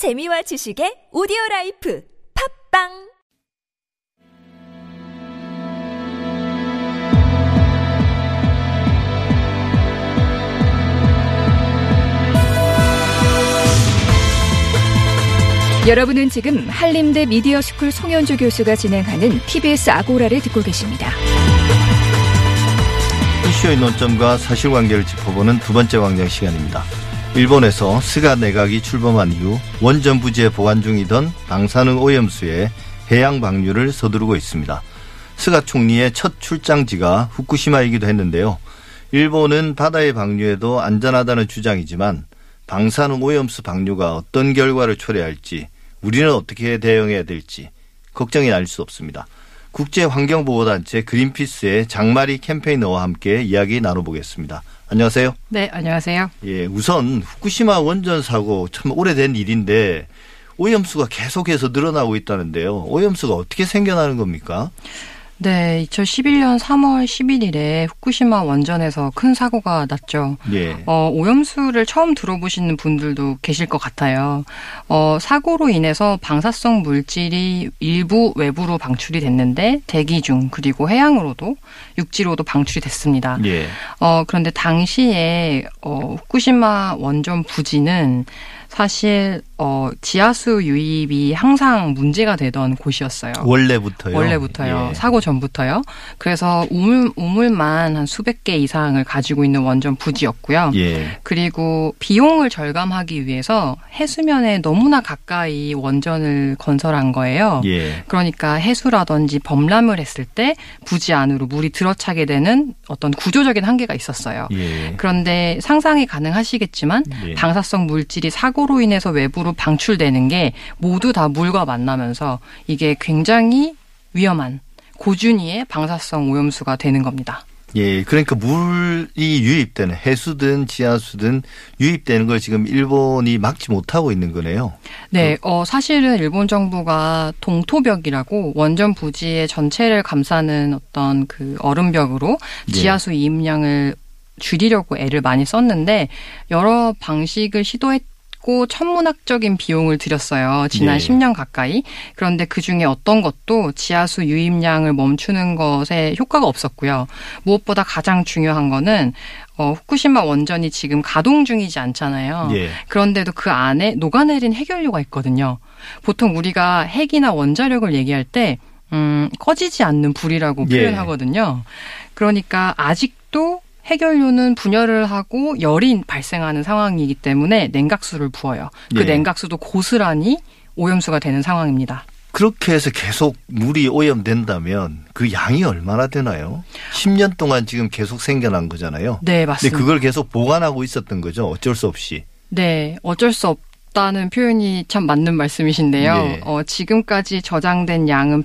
재미와 지식의 오디오 라이프 팟빵 여러분은 지금 한림대 미디어 스쿨 송현주 교수가 진행하는 TBS 아고라를 듣고 계십니다. 이슈의 논점과 사실관계를 짚어보는 두 번째 광장 시간입니다. 일본에서 스가 내각이 출범한 이후 원전 부지에 보관 중이던 방사능 오염수의 해양 방류를 서두르고 있습니다. 스가 총리의 첫 출장지가 후쿠시마이기도 했는데요. 일본은 바다의 방류에도 안전하다는 주장이지만 방사능 오염수 방류가 어떤 결과를 초래할지 우리는 어떻게 대응해야 될지 걱정이 아닐 수 없습니다. 국제환경보호단체 그린피스의 장마리 campaigner와 함께 이야기 나눠보겠습니다. 안녕하세요. 네, 안녕하세요. 예, 우선 후쿠시마 원전 사고 참 오래된 일인데 오염수가 계속해서 늘어나고 있다는데요. 오염수가 어떻게 생겨나는 겁니까? 네, 2011년 3월 11일에 후쿠시마 원전에서 큰 사고가 났죠. 예. 어, 오염수를 처음 들어보시는 분들도 계실 것 같아요. 어, 사고로 인해서 방사성 물질이 일부 외부로 방출이 됐는데 대기 중 그리고 해양으로도 육지로도 방출이 됐습니다. 예. 어, 그런데 당시에 어, 후쿠시마 원전 부지는 사실 어 지하수 유입이 항상 문제가 되던 곳이었어요. 원래부터요. 원래부터요. 예. 사고 전부터요. 그래서 우물 우물만 한 수백 개 이상을 가지고 있는 원전 부지였고요. 예. 그리고 비용을 절감하기 위해서 해수면에 너무나 가까이 원전을 건설한 거예요. 예. 그러니까 해수라든지 범람을 했을 때 부지 안으로 물이 들어차게 되는 어떤 구조적인 한계가 있었어요. 예. 그런데 상상이 가능하시겠지만 예. 방사성 물질이 사고 로 인해서 외부로 방출되는 게 모두 다 물과 만나면서 이게 굉장히 위험한 고준위의 방사성 오염수가 되는 겁니다. 예, 그러니까 물이 유입되는 해수든 지하수든 유입되는 걸 지금 일본이 막지 못하고 있는 거네요. 네, 어, 사실은 일본 정부가 동토벽이라고 원전 부지의 전체를 감싸는 어떤 그 얼음벽으로 예. 지하수 이입량을 줄이려고 애를 많이 썼는데 여러 방식을 시도했 고 천문학적인 비용을 들였어요. 지난 예. 10년 가까이. 그런데 그 중에 어떤 것도 지하수 유입량을 멈추는 것에 효과가 없었고요. 무엇보다 가장 중요한 거는 어, 후쿠시마 원전이 지금 가동 중이지 않잖아요. 예. 그런데도 그 안에 녹아내린 해결료가 있거든요. 보통 우리가 핵이나 원자력을 얘기할 때 음, 꺼지지 않는 불이라고 예. 표현하거든요. 그러니까 아직도 해결료는 분열을 하고 열이 발생하는 상황이기 때문에 냉각수를 부어요. 그 예. 냉각수도 고스란히 오염수가 되는 상황입니다. 그렇게 해서 계속 물이 오염된다면 그 양이 얼마나 되나요? 10년 동안 지금 계속 생겨난 거잖아요. 네, 근데 맞습니다. 그걸 계속 보관하고 있었던 거죠. 어쩔 수 없이. 네, 어쩔 수 없 다는 표현이 참 맞는 말씀이신데요. 예. 어, 지금까지 저장된 양은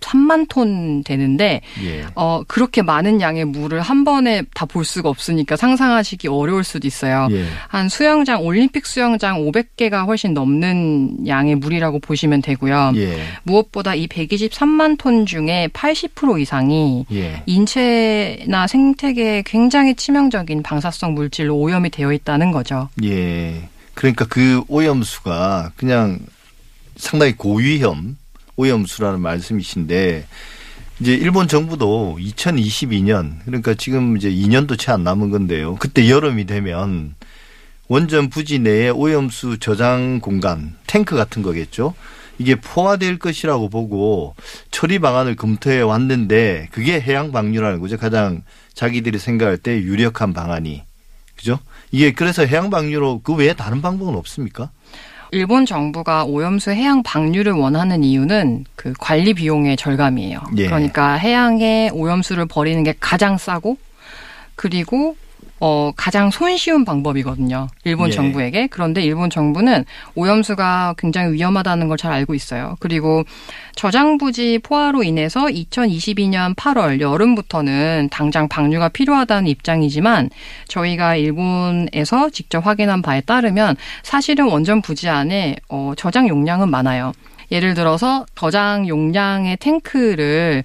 123만 톤 되는데 예. 어, 그렇게 많은 양의 물을 한 번에 다 볼 수가 없으니까 상상하시기 어려울 수도 있어요. 예. 한 수영장, 올림픽 수영장 500개가 훨씬 넘는 양의 물이라고 보시면 되고요. 예. 무엇보다 이 123만 톤 중에 80% 이상이 예. 인체나 생태계에 굉장히 치명적인 방사성 물질로 오염이 되어 있다는 거죠. 예. 그러니까 그 오염수가 그냥 상당히 고위험 오염수라는 말씀이신데 이제 일본 정부도 2022년 그러니까 지금 이제 2년도 채 안 남은 건데요. 그때 여름이 되면 원전 부지 내에 오염수 저장 공간 탱크 같은 거겠죠. 이게 포화될 것이라고 보고 처리 방안을 검토해 왔는데 그게 해양 방류라는 거죠. 가장 자기들이 생각할 때 유력한 방안이. 그죠? 이게 그래서 해양 방류로 그 외에 다른 방법은 없습니까? 일본 정부가 오염수 해양 방류를 원하는 이유는 그 관리 비용의 절감이에요. 예. 그러니까 해양에 오염수를 버리는 게 가장 싸고 그리고 어 가장 손쉬운 방법이거든요. 일본 예. 정부에게. 그런데 일본 정부는 오염수가 굉장히 위험하다는 걸 잘 알고 있어요. 그리고 저장 부지 포화로 인해서 2022년 8월 여름부터는 당장 방류가 필요하다는 입장이지만 저희가 일본에서 직접 확인한 바에 따르면 사실은 원전 부지 안에 어 저장 용량은 많아요. 예를 들어서 저장 용량의 탱크를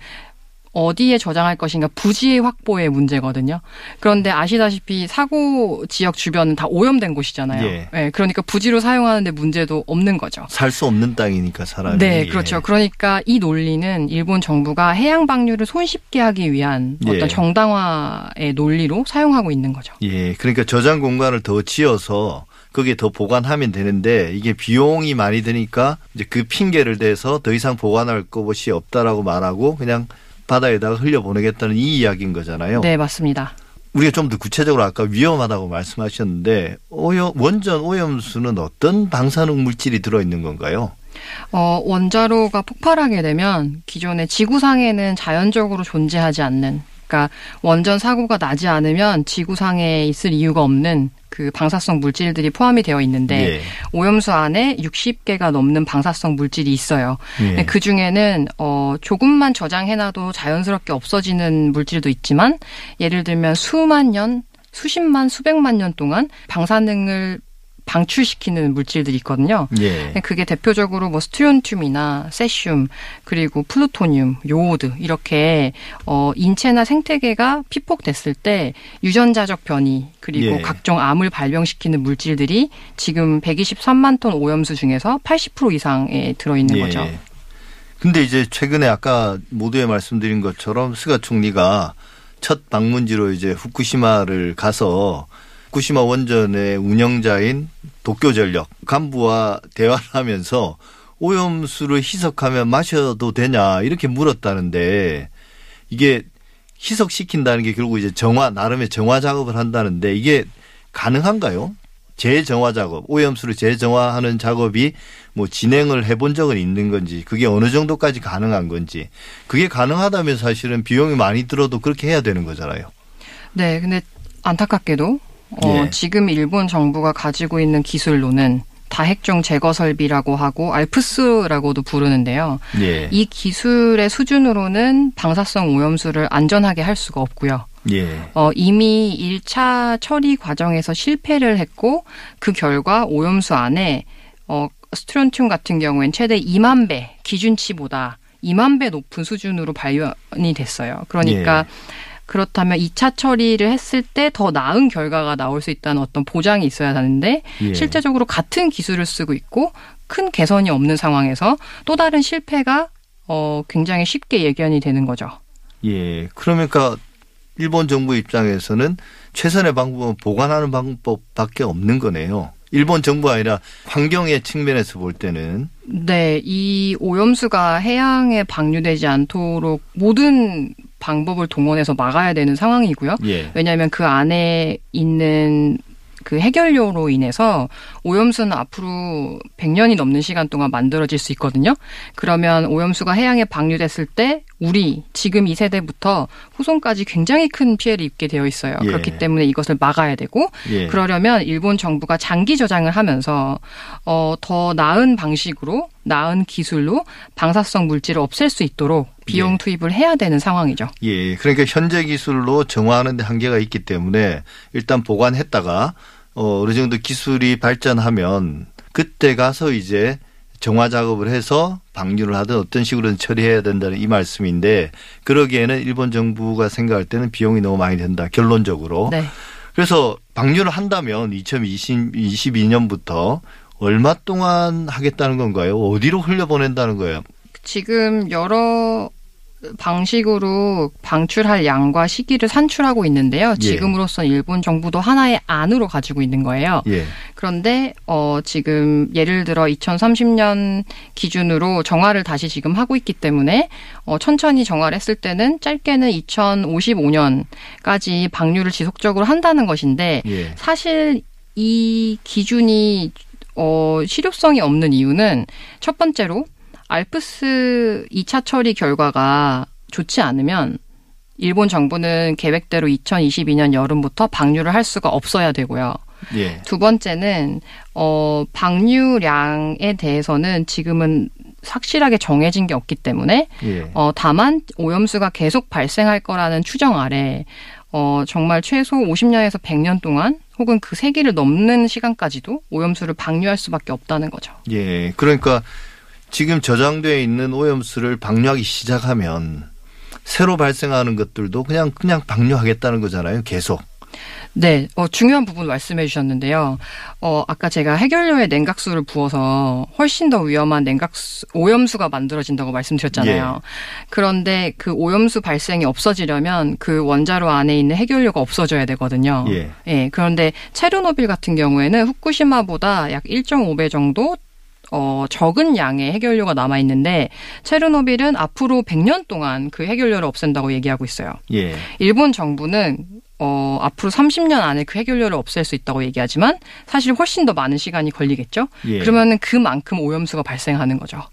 어디에 저장할 것인가 부지 확보의 문제거든요. 그런데 아시다시피 사고 지역 주변은 다 오염된 곳이잖아요. 예. 네, 그러니까 부지로 사용하는데 문제도 없는 거죠. 살 수 없는 땅이니까 사람이. 네, 그렇죠. 예. 그러니까 이 논리는 일본 정부가 해양 방류를 손쉽게 하기 위한 예. 어떤 정당화의 논리로 사용하고 있는 거죠. 예, 그러니까 저장 공간을 더 지어서 거기에 더 보관하면 되는데 이게 비용이 많이 드니까 이제 그 핑계를 대서 더 이상 보관할 것이 없다라고 말하고 그냥 바다에다가 흘려보내겠다는 이 이야기인 거잖아요. 네, 맞습니다. 우리가 좀 더 구체적으로 아까 위험하다고 말씀하셨는데 오염, 원전 오염수는 어떤 방사능 물질이 들어있는 건가요? 어, 원자로가 폭발하게 되면 기존의 지구상에는 자연적으로 존재하지 않는 그러니까 원전 사고가 나지 않으면 지구상에 있을 이유가 없는 그 방사성 물질들이 포함이 되어 있는데 예. 오염수 안에 60개가 넘는 방사성 물질이 있어요. 예. 그 중에는 어 조금만 저장해놔도 자연스럽게 없어지는 물질도 있지만 예를 들면 수만 년, 수십만, 수백만 년 동안 방사능을 방출시키는 물질들이 있거든요. 예. 그게 대표적으로 뭐 스트론튬이나 세슘 그리고 플루토늄, 요오드 이렇게 어 인체나 생태계가 피폭됐을 때 유전자적 변이 그리고 예. 각종 암을 발병시키는 물질들이 지금 123만 톤 오염수 중에서 80% 이상에 들어 있는 거죠. 예. 근데 이제 최근에 아까 모두에 말씀드린 것처럼 스가 총리가 첫 방문지로 이제 후쿠시마를 가서 후쿠시마 원전의 운영자인 도쿄전력 간부와 대화를 하면서 오염수를 희석하면 마셔도 되냐 이렇게 물었다는데 이게 희석시킨다는 게 결국 이제 정화 나름의 정화 작업을 한다는데 이게 가능한가요? 재정화 작업, 오염수를 재정화하는 작업이 뭐 진행을 해본 적은 있는 건지, 그게 어느 정도까지 가능한 건지, 그게 가능하다면 사실은 비용이 많이 들어도 그렇게 해야 되는 거잖아요. 네, 근데 안타깝게도 어, 예. 지금 일본 정부가 가지고 있는 기술로는 다핵종 제거 설비라고 하고 알프스라고도 부르는데요. 예. 이 기술의 수준으로는 방사성 오염수를 안전하게 할 수가 없고요. 예. 어, 이미 1차 처리 과정에서 실패를 했고 그 결과 오염수 안에 어, 스트론튬 같은 경우엔 최대 2만 배 기준치보다 2만 배 높은 수준으로 발견이 됐어요. 그러니까 그렇다면 2차 처리를 했을 때 더 나은 결과가 나올 수 있다는 어떤 보장이 있어야 하는데 예. 실제적으로 같은 기술을 쓰고 있고 큰 개선이 없는 상황에서 또 다른 실패가 어, 굉장히 쉽게 예견이 되는 거죠. 예. 그러니까 일본 정부 입장에서는 최선의 방법은 보관하는 방법밖에 없는 거네요. 일본 정부가 아니라 환경의 측면에서 볼 때는 네, 이 오염수가 해양에 방류되지 않도록 모든 방법을 동원해서 막아야 되는 상황이고요. 예. 왜냐하면 그 안에 있는 그 해결료로 인해서 오염수는 앞으로 100년이 넘는 시간 동안 만들어질 수 있거든요. 그러면 오염수가 해양에 방류됐을 때 우리 지금 이 세대부터 후손까지 굉장히 큰 피해를 입게 되어 있어요. 예. 그렇기 때문에 이것을 막아야 되고 예. 그러려면 일본 정부가 장기 저장을 하면서 어, 더 나은 방식으로 나은 기술로 방사성 물질을 없앨 수 있도록 비용 예. 투입을 해야 되는 상황이죠. 예. 그러니까 현재 기술로 정화하는 데 한계가 있기 때문에 일단 보관했다가 어, 어느 정도 기술이 발전하면 그때 가서 이제 정화 작업을 해서 방류를 하든 어떤 식으로든 처리해야 된다는 이 말씀인데 그러기에는 일본 정부가 생각할 때는 비용이 너무 많이 든다. 결론적으로. 네. 그래서 방류를 한다면 2022년부터 얼마 동안 하겠다는 건가요? 어디로 흘려보낸다는 거예요? 지금 여러 방식으로 방출할 양과 시기를 산출하고 있는데요. 예. 지금으로선 일본 정부도 하나의 안으로 가지고 있는 거예요. 예. 그런데 어 지금 예를 들어 2030년 기준으로 정화를 다시 지금 하고 있기 때문에 어 천천히 정화를 했을 때는 짧게는 2055년까지 방류를 지속적으로 한다는 것인데 예. 사실 이 기준이 어 실효성이 없는 이유는 첫 번째로 알프스 2차 처리 결과가 좋지 않으면 일본 정부는 계획대로 2022년 여름부터 방류를 할 수가 없어야 되고요. 예. 두 번째는 어 방류량에 대해서는 지금은 확실하게 정해진 게 없기 때문에 예. 어 다만 오염수가 계속 발생할 거라는 추정 아래 어 정말 최소 50년에서 100년 동안 혹은 그 세기를 넘는 시간까지도 오염수를 방류할 수밖에 없다는 거죠. 예. 그러니까 지금 저장되어 있는 오염수를 방류하기 시작하면 새로 발생하는 것들도 그냥 그냥 방류하겠다는 거잖아요. 계속. 네, 어, 중요한 부분 말씀해 주셨는데요. 어, 아까 제가 해결료에 냉각수를 부어서 훨씬 더 위험한 냉각수, 오염수가 만들어진다고 말씀드렸잖아요. 예. 그런데 그 오염수 발생이 없어지려면 그 원자로 안에 있는 해결료가 없어져야 되거든요. 예. 그런데 체르노빌 같은 경우에는 후쿠시마보다 약 1.5배 정도 어, 적은 양의 해결료가 남아 있는데 체르노빌은 앞으로 100년 동안 그 해결료를 없앤다고 얘기하고 있어요. 예. 일본 정부는 어, 앞으로 30년 안에 그 해결료를 없앨 수 있다고 얘기하지만 사실 훨씬 더 많은 시간이 걸리겠죠. 예. 그러면은 그만큼 오염수가 발생하는 거죠.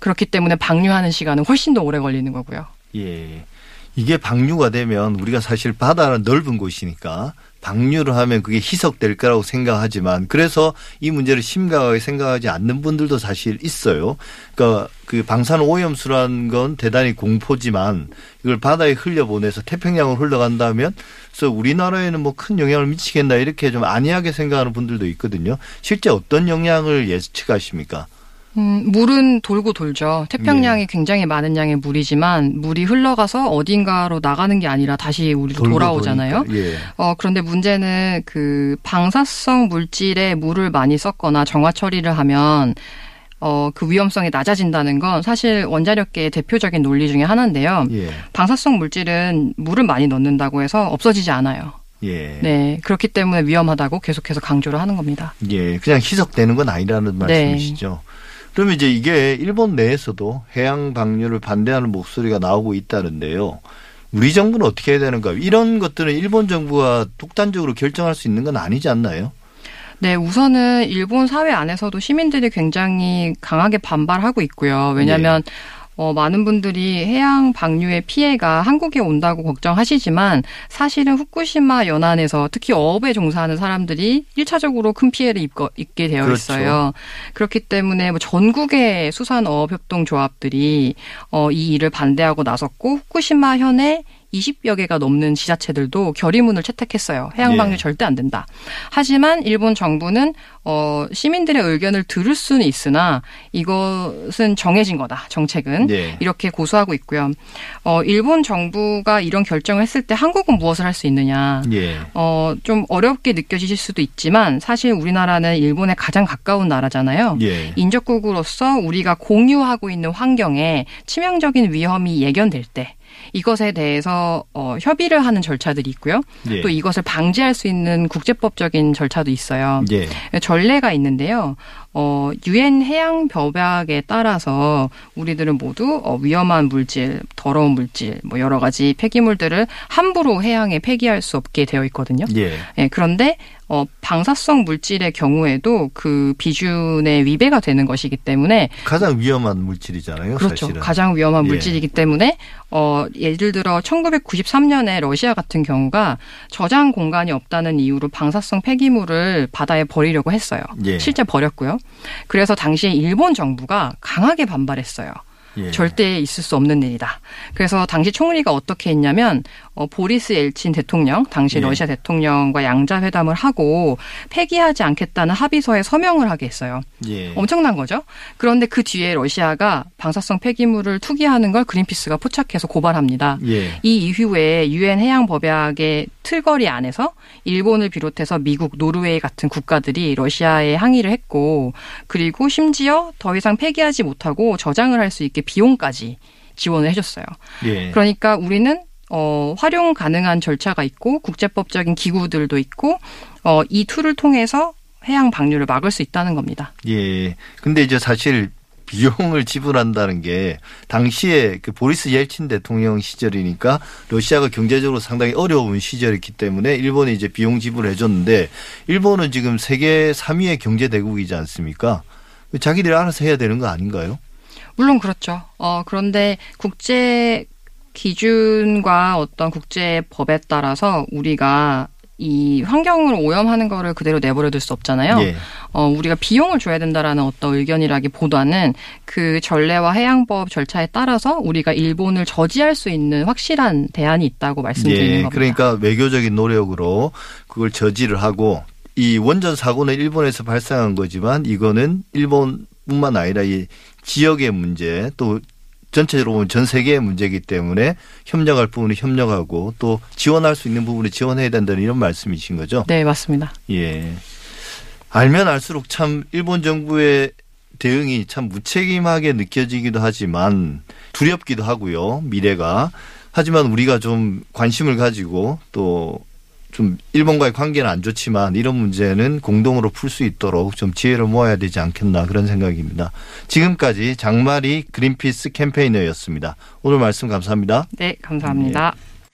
그렇기 때문에 방류하는 시간은 훨씬 더 오래 걸리는 거고요. 예. 이게 방류가 되면 우리가 사실 바다는 넓은 곳이니까 방류를 하면 그게 희석될 거라고 생각하지만 그래서 이 문제를 심각하게 생각하지 않는 분들도 사실 있어요. 그러니까 그 방사능 오염수라는 건 대단히 공포지만 이걸 바다에 흘려보내서 태평양으로 흘러간다면 그래서 우리나라에는 뭐 큰 영향을 미치겠나 이렇게 좀 안이하게 생각하는 분들도 있거든요. 실제 어떤 영향을 예측하십니까? 음, 물은 돌고 돌죠. 태평양이 예. 굉장히 많은 양의 물이지만 물이 흘러가서 어딘가로 나가는 게 아니라 다시 우리로 돌아오잖아요. 예. 어, 그런데 문제는 그 방사성 물질에 물을 많이 섞거나 정화 처리를 하면 어, 그 위험성이 낮아진다는 건 사실 원자력계의 대표적인 논리 중에 하나인데요. 예. 방사성 물질은 물을 많이 넣는다고 해서 없어지지 않아요. 예. 네. 그렇기 때문에 위험하다고 계속해서 강조를 하는 겁니다. 예, 그냥 희석되는 건 아니라는 네. 말씀이시죠. 그러면 이제 이게 일본 내에서도 해양 방류를 반대하는 목소리가 나오고 있다는데요. 우리 정부는 어떻게 해야 되는가요? 이런 것들은 일본 정부가 독단적으로 결정할 수 있는 건 아니지 않나요? 네, 우선은 일본 사회 안에서도 시민들이 굉장히 강하게 반발하고 있고요. 왜냐하면 어, 많은 분들이 해양 방류의 피해가 한국에 온다고 걱정하시지만 사실은 후쿠시마 연안에서 특히 어업에 종사하는 사람들이 1차적으로 큰 피해를 입거, 입게 되어 그렇죠. 있어요. 그렇기 때문에 뭐 전국의 수산어업협동조합들이 어, 이 일을 반대하고 나섰고 후쿠시마 현에 20여 개가 넘는 지자체들도 결의문을 채택했어요. 해양 방류 예. 절대 안 된다. 하지만 일본 정부는 어 시민들의 의견을 들을 수는 있으나 이것은 정해진 거다. 정책은 네. 이렇게 고수하고 있고요. 어 일본 정부가 이런 결정을 했을 때 한국은 무엇을 할 수 있느냐? 예. 어 좀 어렵게 느껴지실 수도 있지만 사실 우리나라는 일본에 가장 가까운 나라잖아요. 예. 인접국으로서 우리가 공유하고 있는 환경에 치명적인 위험이 예견될 때 이것에 대해서 어, 협의를 하는 절차들이 있고요. 예. 또 이것을 방지할 수 있는 국제법적인 절차도 있어요. 예. 전례가 있는데요. 어, 유엔 해양 법약에 따라서 우리들은 모두 어, 위험한 물질, 더러운 물질, 뭐 여러 가지 폐기물들을 함부로 해양에 폐기할 수 없게 되어 있거든요. 예. 예, 그런데 어, 방사성 물질의 경우에도 그 비준에 위배가 되는 것이기 때문에 가장 위험한 물질이잖아요. 그렇죠. 사실은. 가장 위험한 예. 물질이기 때문에 어 예를 들어 1993년에 러시아 같은 경우가 저장 공간이 없다는 이유로 방사성 폐기물을 바다에 버리려고 했어요. 예. 실제 버렸고요. 그래서 당시에 일본 정부가 강하게 반발했어요. 예. 절대 있을 수 없는 일이다. 그래서 당시 총리가 어떻게 했냐면 어, 보리스 엘친 대통령, 당시 예. 러시아 대통령과 양자 회담을 하고 폐기하지 않겠다는 합의서에 서명을 하게 했어요. 예. 엄청난 거죠. 그런데 그 뒤에 러시아가 방사성 폐기물을 투기하는 걸 그린피스가 포착해서 고발합니다. 예. 이 이후에 유엔 해양 법약의 틀거리 안에서 일본을 비롯해서 미국, 노르웨이 같은 국가들이 러시아에 항의를 했고 그리고 심지어 더 이상 폐기하지 못하고 저장을 할 수 있게 비용까지 지원을 해줬어요. 예. 그러니까 우리는 어, 활용 가능한 절차가 있고 국제법적인 기구들도 있고 어, 이 tool을 통해서 해양 방류를 막을 수 있다는 겁니다. 예. 근데 이제 사실 비용을 지불한다는 게 당시에 그 보리스 옐친 대통령 시절이니까 러시아가 경제적으로 상당히 어려운 시절이기 때문에 일본이 이제 비용 지불을 해줬는데 일본은 지금 세계 3위의 경제 대국이지 않습니까? 자기들이 알아서 해야 되는 거 아닌가요? 물론 그렇죠. 어, 그런데 국제 기준과 어떤 국제 법에 따라서 우리가 이 환경을 오염하는 거를 그대로 내버려둘 수 없잖아요. 예. 어, 우리가 비용을 줘야 된다라는 어떤 의견이라기보다는 그 전례와 해양법 절차에 따라서 우리가 일본을 저지할 수 있는 확실한 대안이 있다고 말씀드리는 예. 겁니다. 그러니까 외교적인 노력으로 그걸 저지를 하고 이 원전 사고는 일본에서 발생한 거지만 이거는 일본 뿐만 아니라 이 지역의 문제 또 전체적으로 보면 전 세계의 문제이기 때문에 협력할 부분은 협력하고 또 지원할 수 있는 부분을 지원해야 된다는 이런 말씀이신 거죠? 네, 맞습니다. 예. 알면 알수록 참 일본 정부의 대응이 참 무책임하게 느껴지기도 하지만 두렵기도 하고요. 미래가. 하지만 우리가 좀 관심을 가지고 또 좀 일본과의 관계는 안 좋지만 이런 문제는 공동으로 풀 수 있도록 좀 지혜를 모아야 되지 않겠나 그런 생각입니다. 지금까지 장마리 그린피스 캠페이너였습니다. 오늘 말씀 감사합니다. 네, 감사합니다. 예.